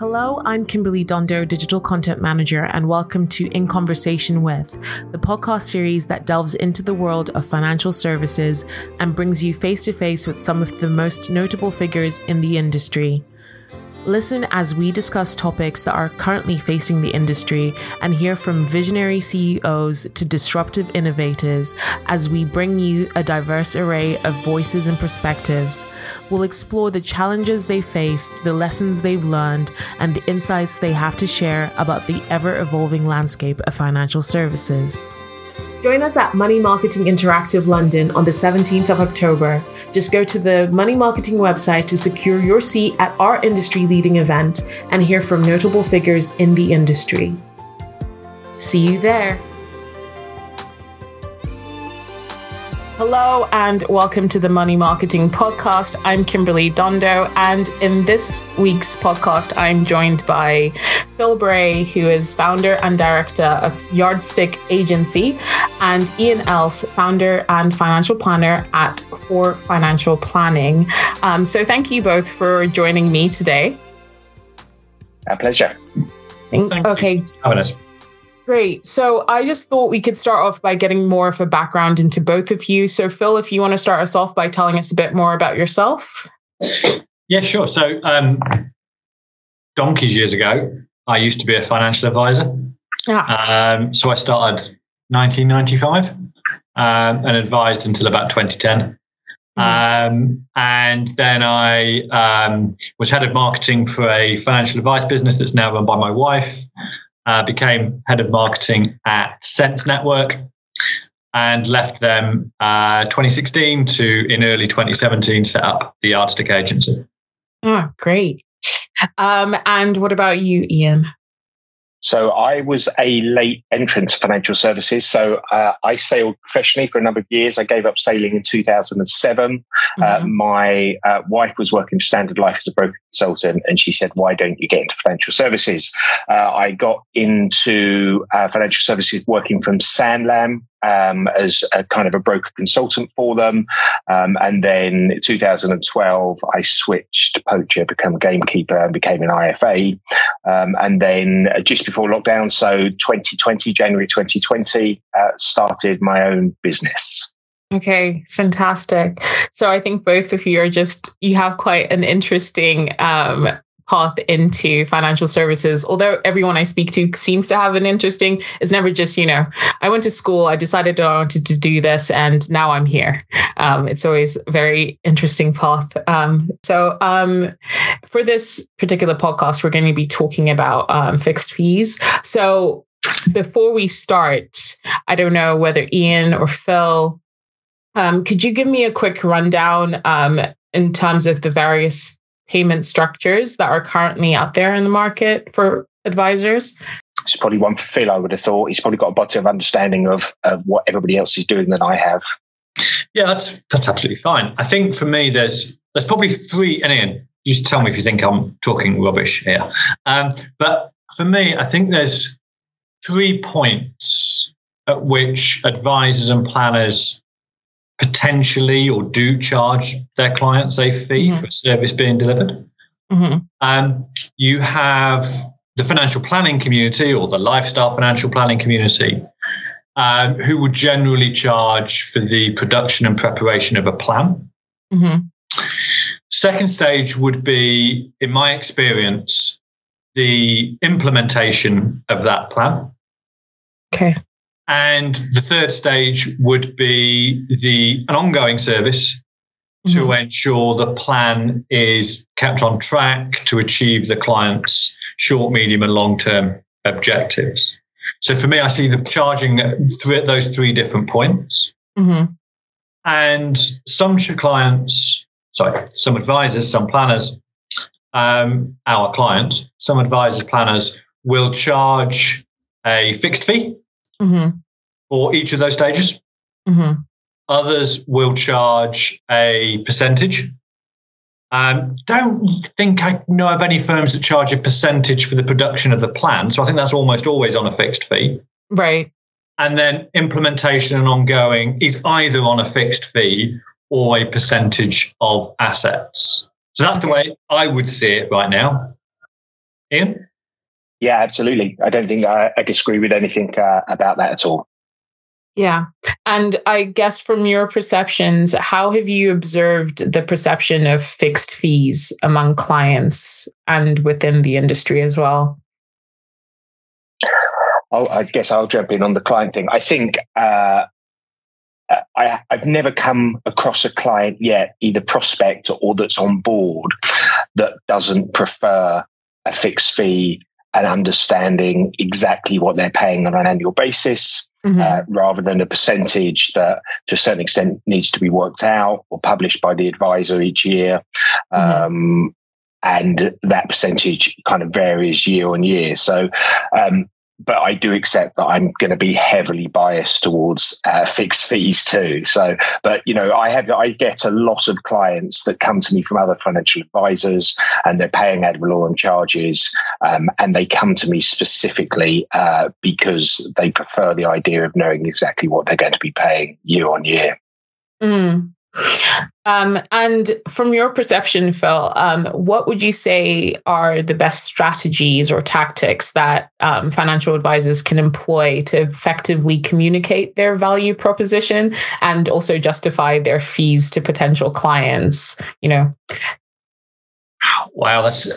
Hello, I'm Kimberly Dondo, Digital Content Manager, and welcome to In Conversation With, the podcast series that delves into the world of financial services and brings you face to face with some of the most notable figures in the industry. Listen as we discuss topics that are currently facing the industry and hear from visionary CEOs to disruptive innovators as we bring you a diverse array of voices and perspectives. We'll explore the challenges they faced, the lessons they've learned, and the insights they have to share about the ever evolving landscape of financial services. Join us at Money Marketing Interactive London on the 17th of October. Just go to the Money Marketing website to secure your seat at our industry leading event and hear from notable figures in the industry. See you there. Hello and welcome to the Money Marketing Podcast. I'm Kimberly Dondo, and in this week's podcast, I'm joined by Phil Bray, who is founder and director of Yardstick Agency, and Ian Else, founder and financial planner at 4 Financial Planning. Um, so, thank you both for joining me today. A pleasure. Thank, okay. having us. Great. So I just thought we could start off by getting more of a background into both of you. So, Phil, if you want to start us off by telling us a bit more about yourself. Yeah, sure. So, um, donkeys years ago, I used to be a financial advisor. Yeah. Um, so I started 1995 um, and advised until about 2010. Mm-hmm. Um, and then I um, was head of marketing for a financial advice business that's now run by my wife uh, became head of marketing at Sense Network and left them uh, 2016 to in early 2017 set up the Yardstick Agency. Oh, great. Um, and what about you, Ian? So I was a late entrant to financial services. So uh, I sailed professionally for a number of years. I gave up sailing in 2007. Uh, mm-hmm. Uh, my uh, wife was working for Standard Life as a broker consultant, and she said, "Why don't you get into financial services?" Uh, I got into uh, financial services working from Sanlam um, as a kind of a broker consultant for them. Um, and then 2012, I switched poacher, become a gamekeeper, and became an IFA. Um, and then just before lockdown, so 2020, January 2020, uh, started my own business. Okay, fantastic. So I think both of you are just, you have quite an interesting um, path into financial services. Although everyone I speak to seems to have an interesting, it's never just, you know, I went to school, I decided I wanted to do this, and now I'm here. Um, it's always a very interesting path. Um, so um, for this particular podcast, we're going to be talking about um, fixed fees. So before we start, I don't know whether Ian or Phil, um, could you give me a quick rundown um, in terms of the various payment structures that are currently out there in the market for advisors? It's probably one for Phil, I would have thought. He's probably got a better understanding of, of what everybody else is doing than I have. Yeah, that's that's absolutely fine. I think for me, there's there's probably three. And Ian, just tell me if you think I'm talking rubbish here. Um, but for me, I think there's three points at which advisors and planners potentially or do charge their clients a fee mm-hmm. for a service being delivered. Mm-hmm. Um, you have the financial planning community or the lifestyle financial planning community, um, who would generally charge for the production and preparation of a plan. Mm-hmm. Second stage would be, in my experience, the implementation of that plan. Okay. And the third stage would be the an ongoing service mm-hmm. to ensure the plan is kept on track to achieve the client's short, medium, and long term objectives. So for me, I see the charging th- those three different points. Mm-hmm. And some clients, sorry, some advisors, some planners, um, our clients, some advisors, planners will charge a fixed fee mm-hmm. For each of those stages. Mm-hmm. Others will charge a percentage. Um, don't think I know of any firms that charge a percentage for the production of the plan. So I think that's almost always on a fixed fee. Right. And then implementation and ongoing is either on a fixed fee or a percentage of assets. So that's the way I would see it right now. Ian? Yeah, absolutely. I don't think I, I disagree with anything uh, about that at all. Yeah. And I guess from your perceptions, how have you observed the perception of fixed fees among clients and within the industry as well? I'll, i guess I'll jump in on the client thing. I think uh, I, have never come across a client yet, either prospect or that's on board, that doesn't prefer a fixed fee and understanding exactly what they're paying on an annual basis. Mm-hmm. Uh, rather than a percentage that to a certain extent needs to be worked out or published by the advisor each year. Mm-hmm. Um, and that percentage kind of varies year on year. So um, but I do accept that I'm going to be heavily biased towards uh, fixed fees too. So, but you know, I have I get a lot of clients that come to me from other financial advisors, and they're paying ad valorem charges, um, and they come to me specifically uh, because they prefer the idea of knowing exactly what they're going to be paying year on year. Mm. Um, and from your perception, Phil, um, what would you say are the best strategies or tactics that um, financial advisors can employ to effectively communicate their value proposition and also justify their fees to potential clients? You know. Wow, that's.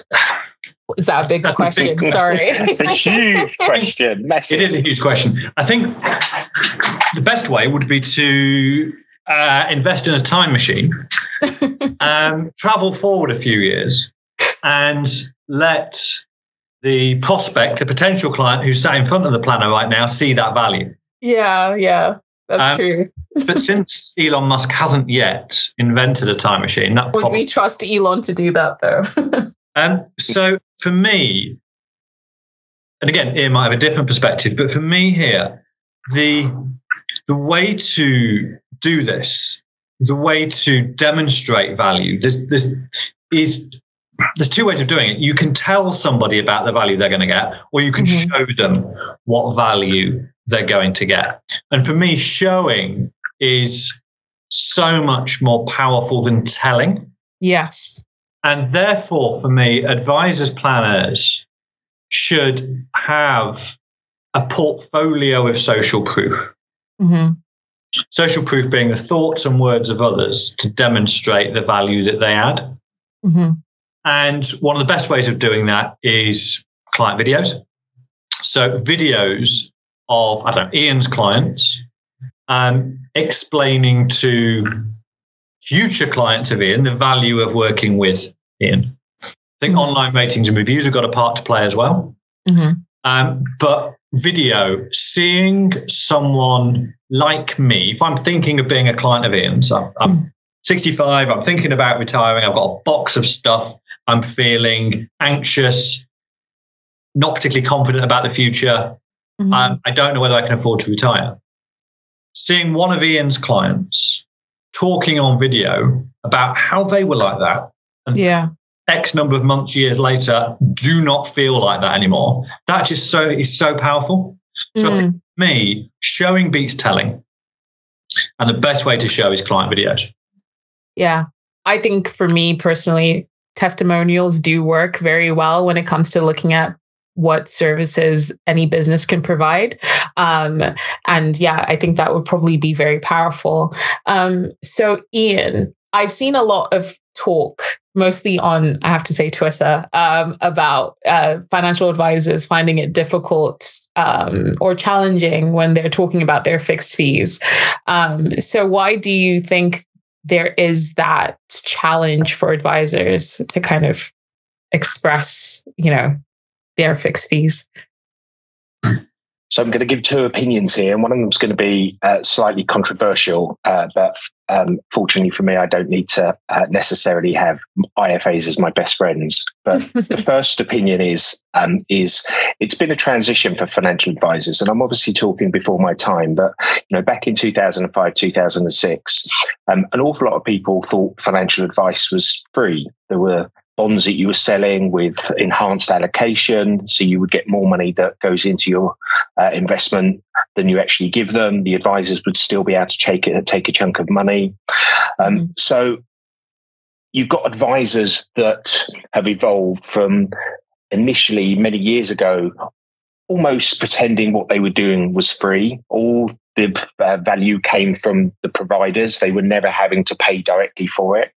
Is that a big that's question? A big, Sorry. it's a huge question. Massive. It is a huge question. I think the best way would be to uh, invest in a time machine, um, travel forward a few years, and let the prospect, the potential client who's sat in front of the planner right now, see that value. Yeah, yeah, that's um, true. but since Elon Musk hasn't yet invented a time machine, that would we trust Elon to do that though? um, so for me, and again, Ian might have a different perspective, but for me here, the the way to do this, the way to demonstrate value, there's, there's, is there's two ways of doing it. You can tell somebody about the value they're going to get, or you can mm-hmm. show them what value they're going to get. And for me, showing is so much more powerful than telling. Yes. And therefore, for me, advisors, planners should have a portfolio of social proof. Mm-hmm. Social proof being the thoughts and words of others to demonstrate the value that they add. Mm-hmm. And one of the best ways of doing that is client videos. So videos of, I don't know, Ian's clients um, explaining to future clients of Ian the value of working with Ian. I think mm-hmm. online ratings and reviews have got a part to play as well. Mm-hmm. Um, but video, seeing someone like me, if I'm thinking of being a client of Ian's, I'm, I'm mm. 65, I'm thinking about retiring, I've got a box of stuff, I'm feeling anxious, not particularly confident about the future. Mm-hmm. Um, I don't know whether I can afford to retire. Seeing one of Ian's clients talking on video about how they were like that and yeah. X number of months, years later, do not feel like that anymore. That just so is so powerful. So mm. I think me, showing beats telling. And the best way to show is client videos. Yeah. I think for me personally, testimonials do work very well when it comes to looking at what services any business can provide. Um, and yeah, I think that would probably be very powerful. Um, so, Ian, I've seen a lot of talk mostly on, I have to say, Twitter, um, about uh, financial advisors finding it difficult um, or challenging when they're talking about their fixed fees. Um, so, why do you think there is that challenge for advisors to kind of express, you know, their fixed fees? So I'm going to give two opinions here, and one of them is going to be uh, slightly controversial, uh, but um, fortunately for me, I don't need to uh, necessarily have IFAs as my best friends. But the first opinion is um, is it's been a transition for financial advisors, and I'm obviously talking before my time. But you know, back in 2005, 2006, um, an awful lot of people thought financial advice was free. There were bonds that you were selling with enhanced allocation. So you would get more money that goes into your uh, investment than you actually give them. The advisors would still be able to take, it, take a chunk of money. Um, mm-hmm. So you've got advisors that have evolved from initially many years ago almost pretending what they were doing was free. All the uh, value came from the providers. They were never having to pay directly for it.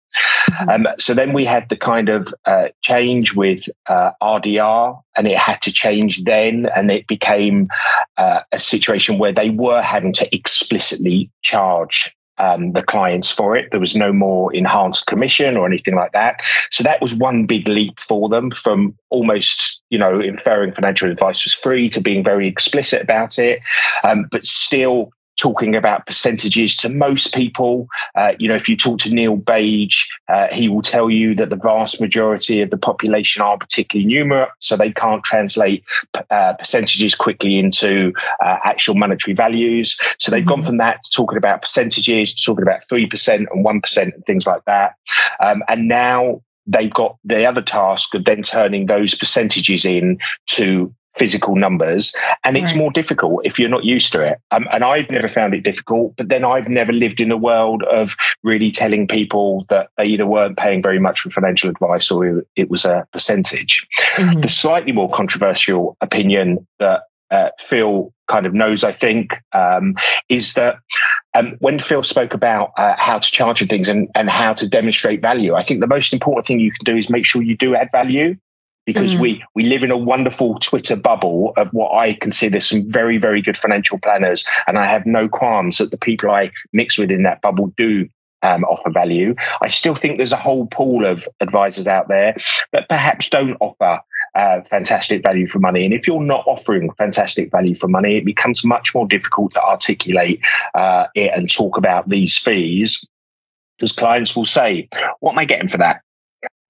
Mm-hmm. Um, so then we had the kind of uh, change with uh, RDR, and it had to change then, and it became uh, a situation where they were having to explicitly charge um, the clients for it. There was no more enhanced commission or anything like that. So that was one big leap for them from almost, you know, inferring financial advice was free to being very explicit about it, um, but still talking about percentages to most people. Uh, you know, if you talk to Neil Bage, uh, he will tell you that the vast majority of the population are particularly numerate, so they can't translate uh, percentages quickly into uh, actual monetary values. So they've mm-hmm. gone from that to talking about percentages to talking about 3% and 1% and things like that. Um, and now they've got the other task of then turning those percentages in to physical numbers and it's right. more difficult if you're not used to it um, and i've never found it difficult but then i've never lived in a world of really telling people that they either weren't paying very much for financial advice or it was a percentage mm-hmm. the slightly more controversial opinion that uh, phil kind of knows i think um, is that um, when phil spoke about uh, how to charge and things and, and how to demonstrate value i think the most important thing you can do is make sure you do add value because mm-hmm. we we live in a wonderful Twitter bubble of what I consider some very very good financial planners, and I have no qualms that the people I mix with in that bubble do um, offer value. I still think there's a whole pool of advisors out there that perhaps don't offer uh, fantastic value for money. And if you're not offering fantastic value for money, it becomes much more difficult to articulate uh, it and talk about these fees because clients will say, What am I getting for that?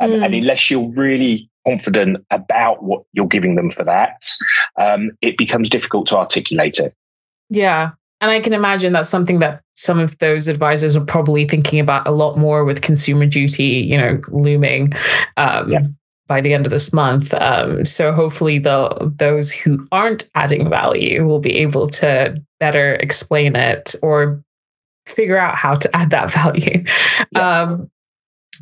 Mm. And unless you're really confident about what you're giving them for that, um, it becomes difficult to articulate it. Yeah. And I can imagine that's something that some of those advisors are probably thinking about a lot more with consumer duty, you know, looming um, yeah. by the end of this month. Um, so hopefully, the those who aren't adding value will be able to better explain it or figure out how to add that value. Yeah. Um,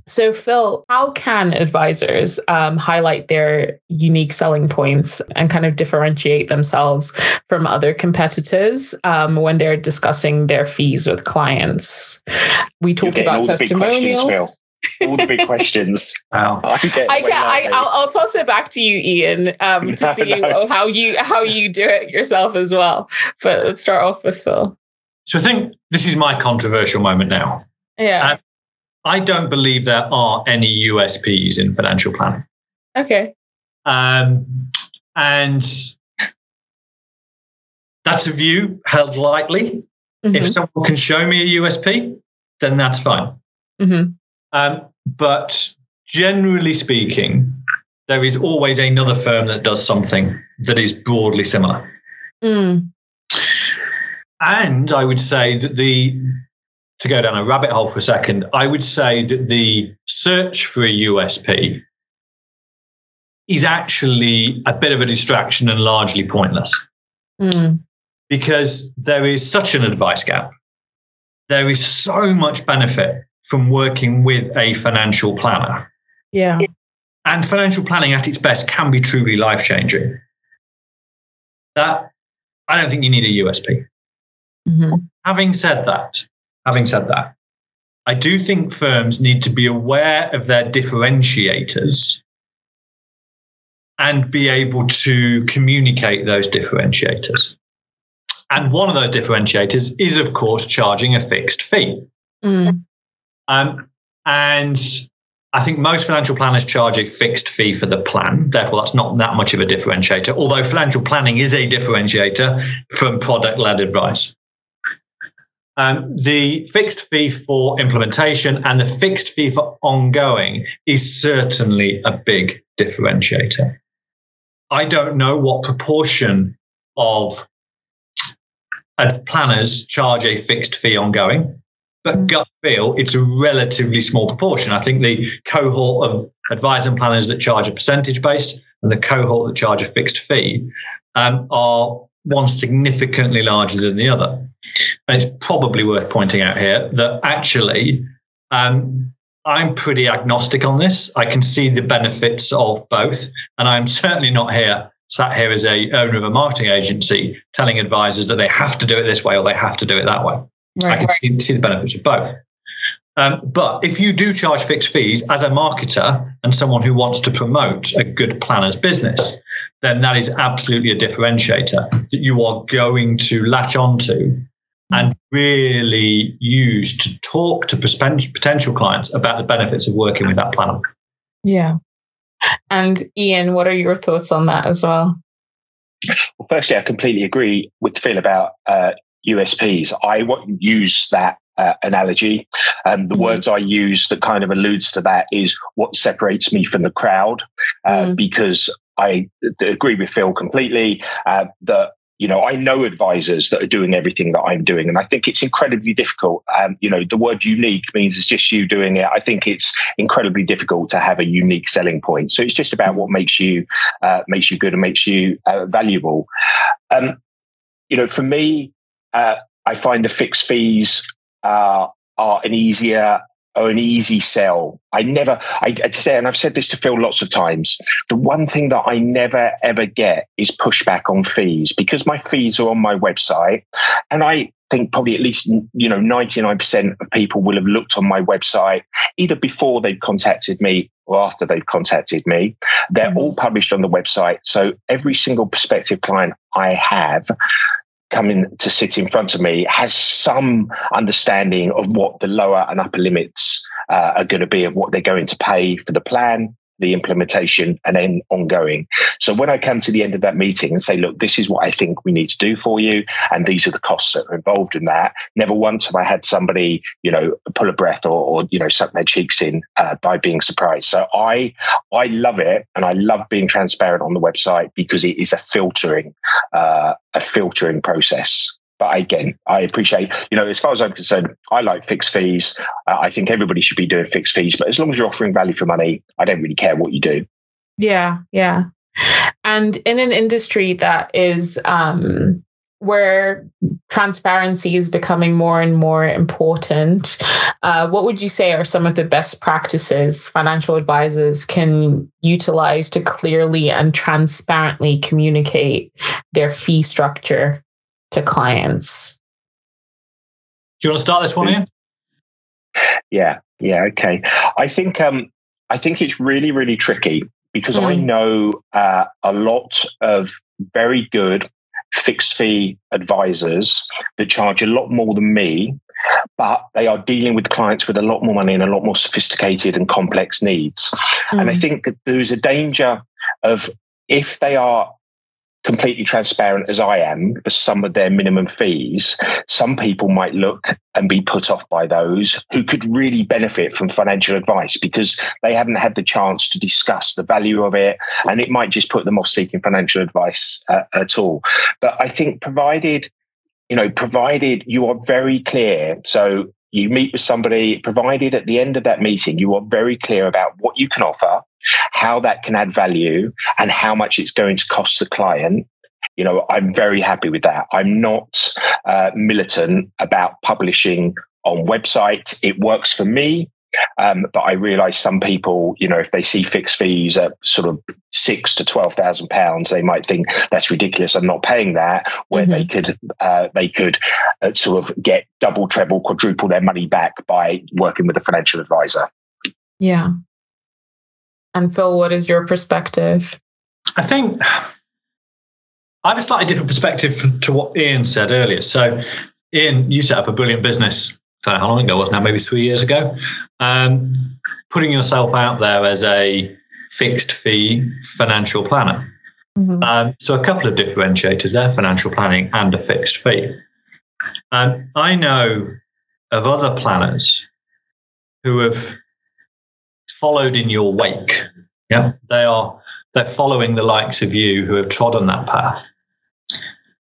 so, Phil, how can advisors um, highlight their unique selling points and kind of differentiate themselves from other competitors um, when they're discussing their fees with clients? We talked about testimonials all the big questions. Wow. I can, I, I'll, I'll, toss it back to you, Ian, um, to no, see no. how you how you do it yourself as well. But let's start off with Phil. So I think this is my controversial moment now. Yeah. I don't believe there are any USPs in financial planning. Okay. Um, and that's a view held lightly. Mm-hmm. If someone can show me a USP, then that's fine. Mm-hmm. Um, but generally speaking, there is always another firm that does something that is broadly similar. Mm. And I would say that the to go down a rabbit hole for a second, I would say that the search for a USP is actually a bit of a distraction and largely pointless. Mm. Because there is such an advice gap. There is so much benefit from working with a financial planner. Yeah. And financial planning at its best can be truly life changing. That I don't think you need a USP. Mm-hmm. Having said that, Having said that, I do think firms need to be aware of their differentiators and be able to communicate those differentiators. And one of those differentiators is, of course, charging a fixed fee. Mm. Um, and I think most financial planners charge a fixed fee for the plan. Therefore, that's not that much of a differentiator, although financial planning is a differentiator from product led advice. Um, the fixed fee for implementation and the fixed fee for ongoing is certainly a big differentiator. I don't know what proportion of planners charge a fixed fee ongoing, but gut feel it's a relatively small proportion. I think the cohort of advisors and planners that charge a percentage based and the cohort that charge a fixed fee um, are one significantly larger than the other. And it's probably worth pointing out here that actually um, I'm pretty agnostic on this. I can see the benefits of both, and I'm certainly not here sat here as a owner of a marketing agency telling advisors that they have to do it this way or they have to do it that way. Right, I can right. see, see the benefits of both. Um, but if you do charge fixed fees as a marketer and someone who wants to promote a good planner's business, then that is absolutely a differentiator that you are going to latch onto and really use to talk to potential clients about the benefits of working with that planner. Yeah. And Ian, what are your thoughts on that as well? Well, firstly, I completely agree with Phil about uh, USPs. I won't use that uh, analogy. And the mm-hmm. words I use that kind of alludes to that is what separates me from the crowd, uh, mm-hmm. because I agree with Phil completely uh, that you know, I know advisors that are doing everything that I'm doing, and I think it's incredibly difficult. Um, you know, the word unique means it's just you doing it. I think it's incredibly difficult to have a unique selling point. So it's just about what makes you uh, makes you good and makes you uh, valuable. Um, you know, for me, uh, I find the fixed fees uh, are an easier or an easy sell. I never, I, say, and I've said this to Phil lots of times. The one thing that I never ever get is pushback on fees because my fees are on my website, and I think probably at least you know 99% of people will have looked on my website either before they've contacted me or after they've contacted me. They're mm-hmm. all published on the website, so every single prospective client I have coming to sit in front of me has some understanding of what the lower and upper limits uh, are going to be of what they're going to pay for the plan the implementation and then ongoing. So when I come to the end of that meeting and say, look, this is what I think we need to do for you, and these are the costs that are involved in that, never once have I had somebody, you know, pull a breath or, or you know, suck their cheeks in uh, by being surprised. So I I love it, and I love being transparent on the website because it is a filtering uh, a filtering process. But again, I appreciate, you know, as far as I'm concerned, I like fixed fees. Uh, I think everybody should be doing fixed fees, but as long as you're offering value for money, I don't really care what you do. Yeah, yeah. And in an industry that is um, where transparency is becoming more and more important, uh, what would you say are some of the best practices financial advisors can utilize to clearly and transparently communicate their fee structure to clients. Do you want to start this one, Ian? Yeah, yeah, okay. I think um, I think it's really, really tricky because mm. I hmm. know uh, a lot of very good fixed fee advisors that charge a lot more than me, but they are dealing with clients with a lot more money and a lot more sophisticated and complex needs. Mm. And I hmm. think there's a danger of if they are completely transparent as I am for some of their minimum fees, some people might look and be put off by those who could really benefit from financial advice because they haven't had the chance to discuss the value of it. And it might just put them off seeking financial advice uh, at all. But I think provided, you know, provided you are very clear. So you meet with somebody, provided at the end of that meeting, you are very clear about what you can offer, how that can add value, and how much it's going to cost the client. You know, I'm very happy with that. I'm not uh, militant about publishing on websites. It works for me. Um, but I realise some people, you know, if they see fixed fees at sort of six to twelve thousand pounds, they might think that's ridiculous. I'm not paying that. Where mm-hmm. they could, uh, they could uh, sort of get double, treble, quadruple their money back by working with a financial advisor. Yeah. And Phil, what is your perspective? I think I have a slightly different perspective to what Ian said earlier. So, Ian, you set up a brilliant business how long ago was now? Maybe three years ago. Um, putting yourself out there as a fixed fee financial planner. Mm-hmm. Um, so a couple of differentiators there: financial planning and a fixed fee. Um, I know of other planners who have followed in your wake. Yeah, they are they're following the likes of you who have trodden that path,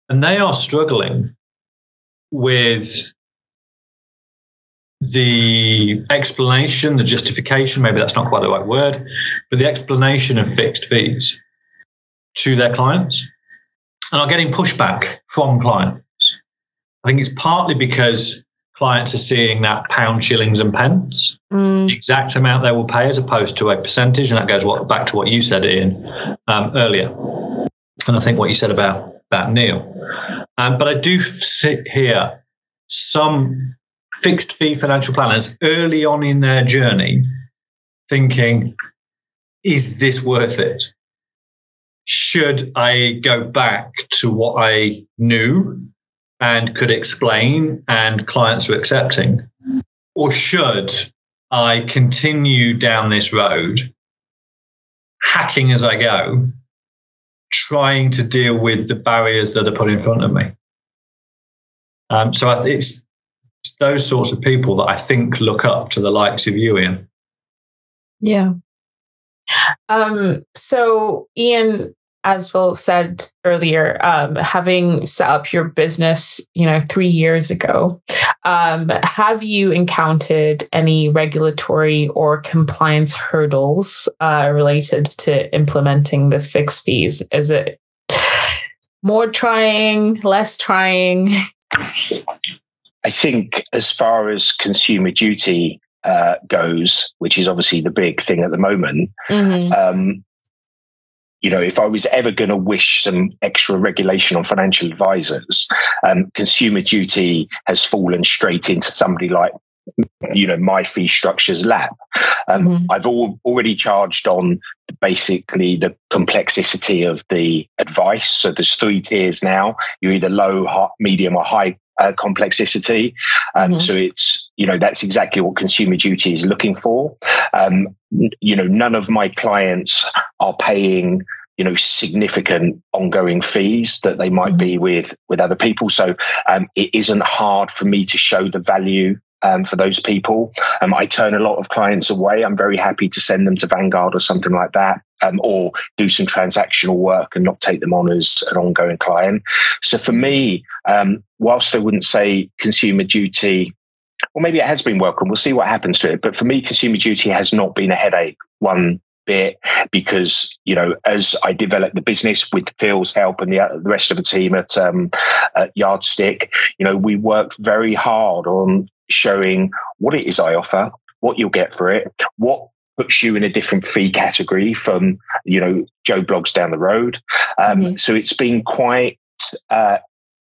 and they are struggling with the explanation, the justification, maybe that's not quite the right word, but the explanation of fixed fees to their clients and are getting pushback from clients. I think it's partly because clients are seeing that pound, shillings, and pence, mm. the exact amount they will pay as opposed to a percentage. And that goes what, back to what you said, Ian, um, earlier. And I think what you said about, about Neil. Um, but I do sit here some fixed fee financial planners early on in their journey thinking, is this worth it? Should I go back to what I knew and could explain and clients were accepting? Or should I continue down this road, hacking as I go, trying to deal with the barriers that are put in front of me? Um, so I it's, it's those sorts of people that I think look up to the likes of you, Ian. Yeah. Um, so, Ian, as Phil said earlier, um, having set up your business, you know, three years ago, um, have you encountered any regulatory or compliance hurdles uh, related to implementing the fixed fees? Is it more trying, less trying? I think, as far as consumer duty uh, goes, which is obviously the big thing at the moment, mm-hmm. um, you know, if I was ever going to wish some extra regulation on financial advisors, um, consumer duty has fallen straight into somebody like, you know, my fee structure's lap. Um, mm-hmm. I've all, already charged on basically the complexity of the advice. So there's three tiers now. You're either low, high, medium, or high uh, complexity. Um, mm-hmm. So it's you know that's exactly what consumer duty is looking for. Um, you know, none of my clients are paying you know significant ongoing fees that they might mm-hmm. be with with other people. So um, it isn't hard for me to show the value um, for those people. Um, I turn a lot of clients away. I'm very happy to send them to Vanguard or something like that, um, or do some transactional work and not take them on as an ongoing client. So for me, um, whilst I wouldn't say consumer duty, well, maybe it has been welcome. We'll see what happens to it. But for me, consumer duty has not been a headache. One bit because you know as I developed the business with Phil's help and the, the rest of the team at, um, at Yardstick, you know we worked very hard on showing what it is I offer, what you'll get for it, what puts you in a different fee category from you know Joe Bloggs down the road. Um, mm-hmm. So it's been quite uh,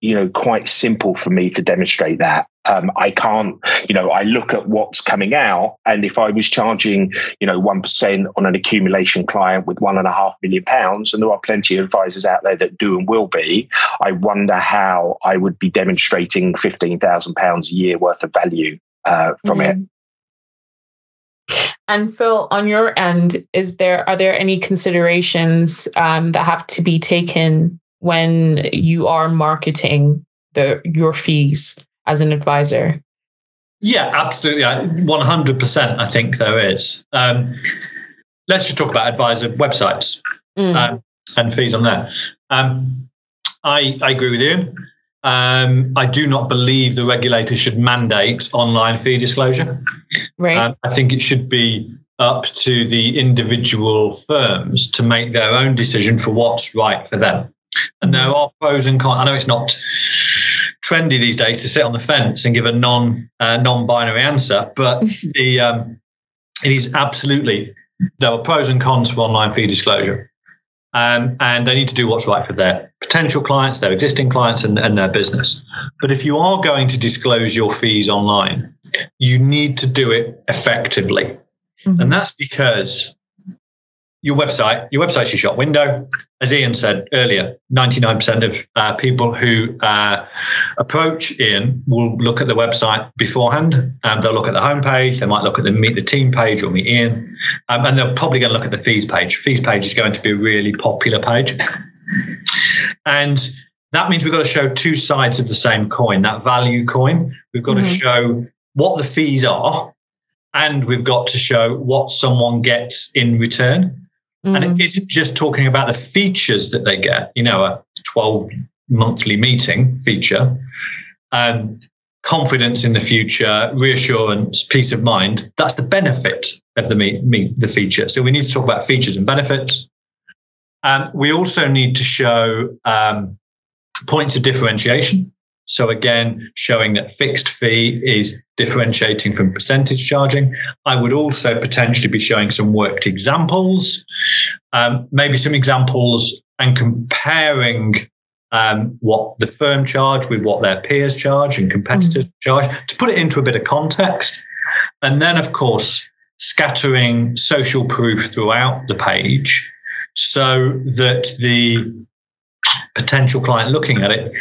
you know quite simple for me to demonstrate that. Um, I can't, you know, I look at what's coming out, and if I was charging, you know, one percent on an accumulation client with one and a half million pounds, and there are plenty of advisors out there that do and will be, I wonder how I would be demonstrating fifteen thousand pounds a year worth of value uh, from mm-hmm. it. And Phil, on your end, is there are there any considerations um, that have to be taken when you are marketing the your fees as an advisor? Yeah, absolutely. 100%. I think there is. Um, let's just talk about advisor websites mm. um, and fees on that. Um, I, I agree with you. Um, I do not believe the regulator should mandate online fee disclosure. Right. Um, I think it should be up to the individual firms to make their own decision for what's right for them. And there are pros and cons. I know it's not trendy these days to sit on the fence and give a non uh, non-binary answer, but the um, it is absolutely there are pros and cons for online fee disclosure. Um, and they need to do what's right for their potential clients, their existing clients, and, and their business. But if you are going to disclose your fees online, you need to do it effectively. Mm-hmm. And that's because your website, your website's your shop window. As Ian said earlier, 99% of uh, people who uh, approach Ian will look at the website beforehand. Um, they'll look at the homepage. They might look at the meet the team page or meet Ian, um, and they're probably going to look at the fees page. Fees page is going to be a really popular page, and that means we've got to show two sides of the same coin. That value coin. We've got mm-hmm. to show what the fees are, and we've got to show what someone gets in return. Mm. And it isn't just talking about the features that they get, you know, a 12 monthly meeting feature, and confidence in the future, reassurance, peace of mind. That's the benefit of the meet, the feature. So we need to talk about features and benefits. And we also need to show um, points of differentiation. So again, showing that fixed fee is differentiating from percentage charging. I would also potentially be showing some worked examples, um, maybe some examples and comparing um, what the firm charge with what their peers charge and competitors mm. charge to put it into a bit of context. And then, of course, scattering social proof throughout the page so that the potential client looking at it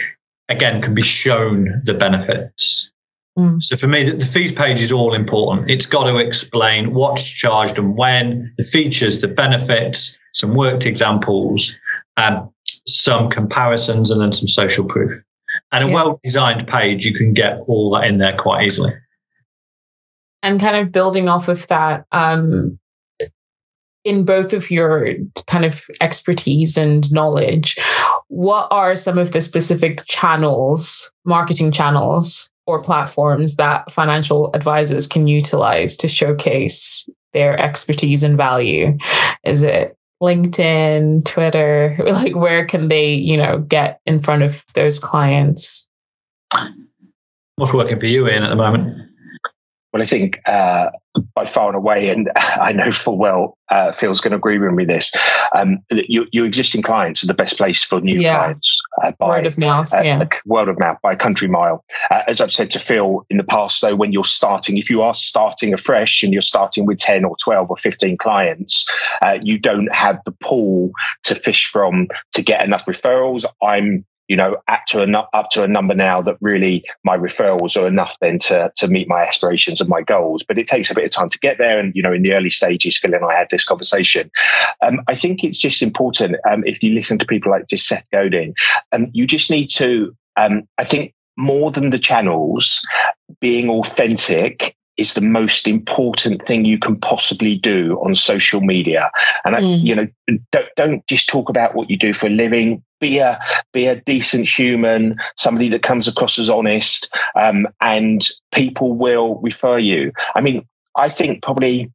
again can be shown the benefits. Mm. So for me, the, the fees page is all important. It's got to explain what's charged and when, the features, the benefits, some worked examples, and some comparisons, and then some social proof. And a yeah. well-designed page, you can get all that in there quite easily. And kind of building off of that, um, in both of your kind of expertise and knowledge, what are some of the specific channels, marketing channels or platforms that financial advisors can utilize to showcase their expertise and value? Is it LinkedIn, Twitter? Like where can they, you know, get in front of those clients? What's working for you, Ian, at the moment? Well, I think uh, by far and away, and I know full well uh, Phil's going to agree with me this, um, your, your, existing clients are the best place for new yeah. clients. Uh, by, word of mouth, uh, yeah. Word of mouth by country mile. Uh, as I've said to Phil in the past, though, when you're starting, if you are starting afresh and you're starting with 10 or 12 or 15 clients, uh, you don't have the pool to fish from to get enough referrals. I'm you know, up to a up to a number now that really my referrals are enough then to to meet my aspirations and my goals. But it takes a bit of time to get there. And you know, in the early stages, Phil and I had this conversation. Um, I think it's just important um, if you listen to people like just Seth Godin, um, you just need to. Um, I think more than the channels, being authentic is the most important thing you can possibly do on social media. And mm. I, you know, don't, don't just talk about what you do for a living. Be a be a decent human, somebody that comes across as honest, um, and people will refer you. I mean, I think probably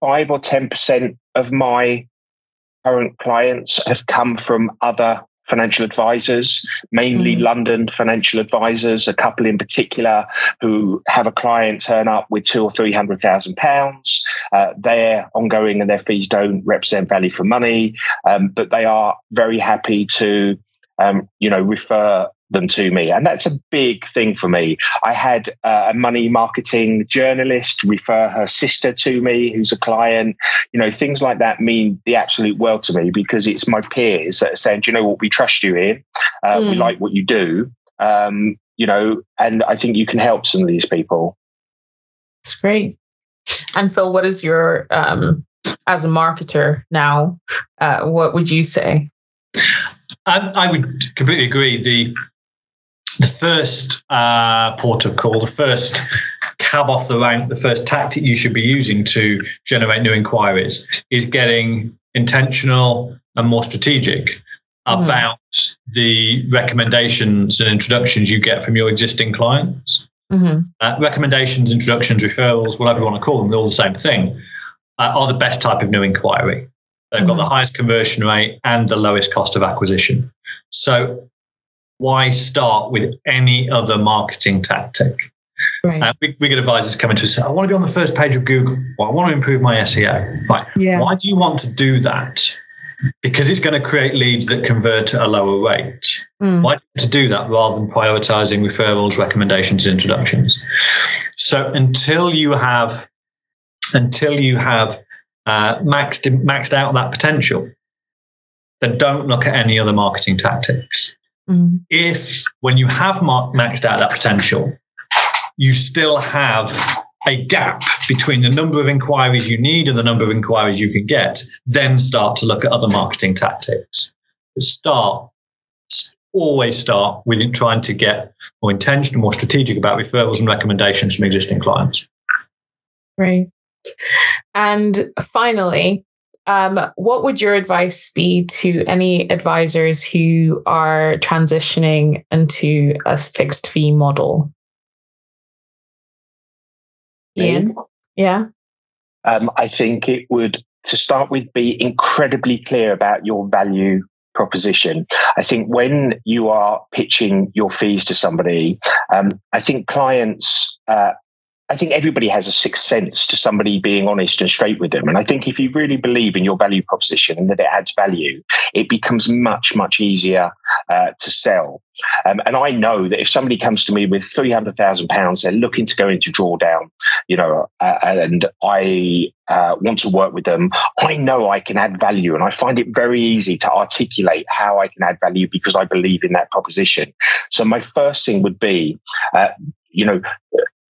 five or ten percent of my current clients have come from other financial advisors, mainly mm. London financial advisors, a couple in particular who have a client turn up with two or three hundred thousand pounds. Uh, their ongoing and their fees don't represent value for money, um, but they are very happy to, um, you know, refer them to me. And that's a big thing for me. I had uh, a money marketing journalist refer her sister to me, who's a client. You know, things like that mean the absolute world to me because it's my peers that are saying, Do you know what, we trust you in, uh, mm. we like what you do. Um, you know, and I think you can help some of these people. That's great. And Phil, what is your, um, as a marketer now, uh, what would you say? I, I would completely agree. The the first uh, port of call, the first cab off the rank, the first tactic you should be using to generate new inquiries is getting intentional and more strategic mm. about the recommendations and introductions you get from your existing clients. Mm-hmm. Uh, recommendations, introductions, referrals, whatever you want to call them, they're all the same thing, uh, are the best type of new inquiry. They've mm-hmm. got the mm-hmm. highest conversion rate and the lowest cost of acquisition. So why start with any other marketing tactic? Right. Uh, we, we, get advisors coming to us say, I want to be on the first page of Google. Well, I want to improve my SEO. Right. Yeah. Why do you want to do that? Because it's going to create leads that convert at a lower rate. Mm. Why to do that rather than prioritizing referrals, recommendations, introductions? So until you have until you have uh, maxed maxed out that potential, then don't look at any other marketing tactics. Mm. If, when you have maxed out that potential, you still have a gap between the number of inquiries you need and the number of inquiries you can get, then start to look at other marketing tactics. Start, always start with trying to get more intentional, more strategic about referrals and recommendations from existing clients. Right. And finally, um, what would your advice be to any advisors who are transitioning into a fixed fee model? Ian? Yeah. Um, I think it would, to start with, be incredibly clear about your value proposition. I think when you are pitching your fees to somebody, um, I think clients uh, I think everybody has a sixth sense to somebody being honest and straight with them. And I think if you really believe in your value proposition and that it adds value, it becomes much, much easier uh, to sell. Um, and I know that if somebody comes to me with three hundred thousand pounds, they're looking to go into drawdown, you know, uh, and I uh, want to work with them. I know I can add value, and I find it very easy to articulate how I can add value because I believe in that proposition. So my first thing would be, uh, you know,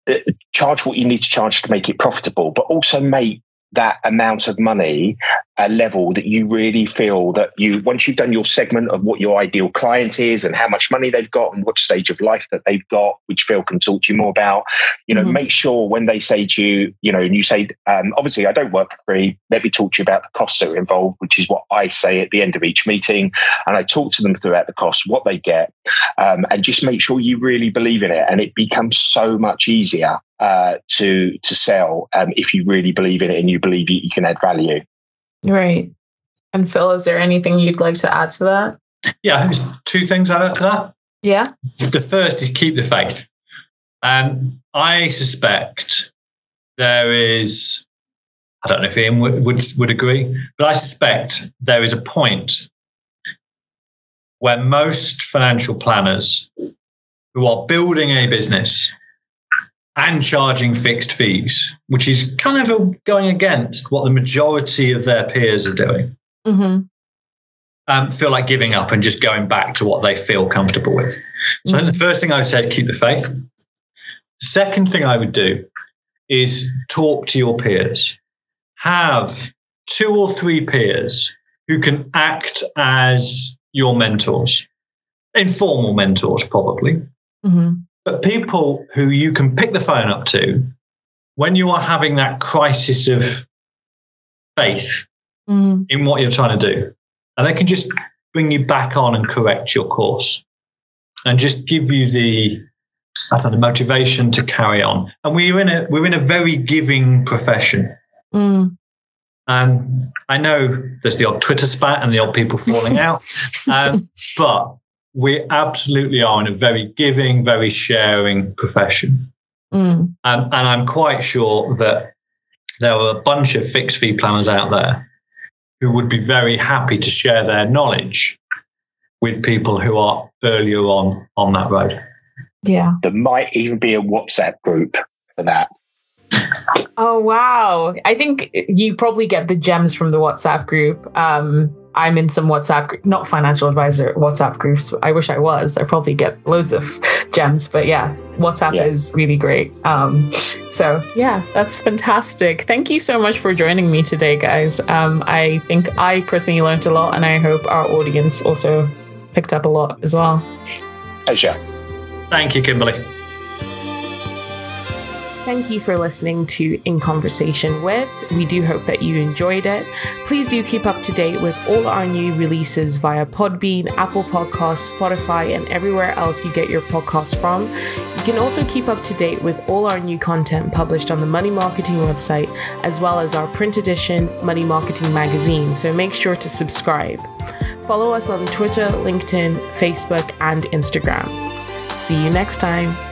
Uh, charge what you need to charge to make it profitable, but also make that amount of money a level that you really feel that you once you've done your segment of what your ideal client is and how much money they've got and what stage of life that they've got which phil can talk to you more about you know mm-hmm. make sure when they say to you you know and you say um, obviously i don't work for free. Let me talk to you about the costs that are involved which is what i say at the end of each meeting. And i talk to them throughout the costs what they get um, and just make sure you really believe in it. And it becomes so much easier uh, to to sell um, if you really believe in it and you believe you, you can add value. Right. And Phil, is there anything you'd like to add to that? Yeah, there's two things I'd add to that. Yeah. The first is keep the faith. And I suspect there is, I don't know if Ian would, would, would agree, but I suspect there is a point where most financial planners who are building a business and charging fixed fees, which is kind of a, going against what the majority of their peers are doing. Mm-hmm. Um, feel like giving up and just going back to what they feel comfortable with. So mm-hmm. the first thing I would say is keep the faith. The second thing I would do is talk to your peers. Have two or three peers who can act as your mentors, informal mentors, probably. Mm-hmm. But people who you can pick the phone up to when you are having that crisis of faith mm. in what you're trying to do, and they can just bring you back on and correct your course and just give you the I don't know, motivation to carry on. And we're in a we're in a very giving profession. Mm. Um, I know there's the odd Twitter spat and the odd people falling out, um, but we absolutely are in a very giving, very sharing profession. Mm. Um, and I'm quite sure that there are a bunch of fixed fee planners out there who would be very happy to share their knowledge with people who are earlier on on that road. Yeah. There might even be a WhatsApp group for that. Oh wow! I think you probably get the gems from the WhatsApp group. Um, I'm in some WhatsApp, group, not financial advisor WhatsApp groups. I wish I was. I probably get loads of gems, but yeah, WhatsApp yeah. is really great. Um, so yeah, that's fantastic. Thank you so much for joining me today, guys. Um, I think I personally learned a lot, and I hope our audience also picked up a lot as well. Pleasure. Thank you, Kimberly. Thank you for listening to In Conversation with. We do hope that you enjoyed it. Please do keep up to date with all our new releases via Podbean, Apple Podcasts, Spotify, and everywhere else you get your podcasts from. You can also keep up to date with all our new content published on the Money Marketing website, as well as our print edition Money Marketing magazine. So make sure to subscribe. Follow us on Twitter, LinkedIn, Facebook, and Instagram. See you next time.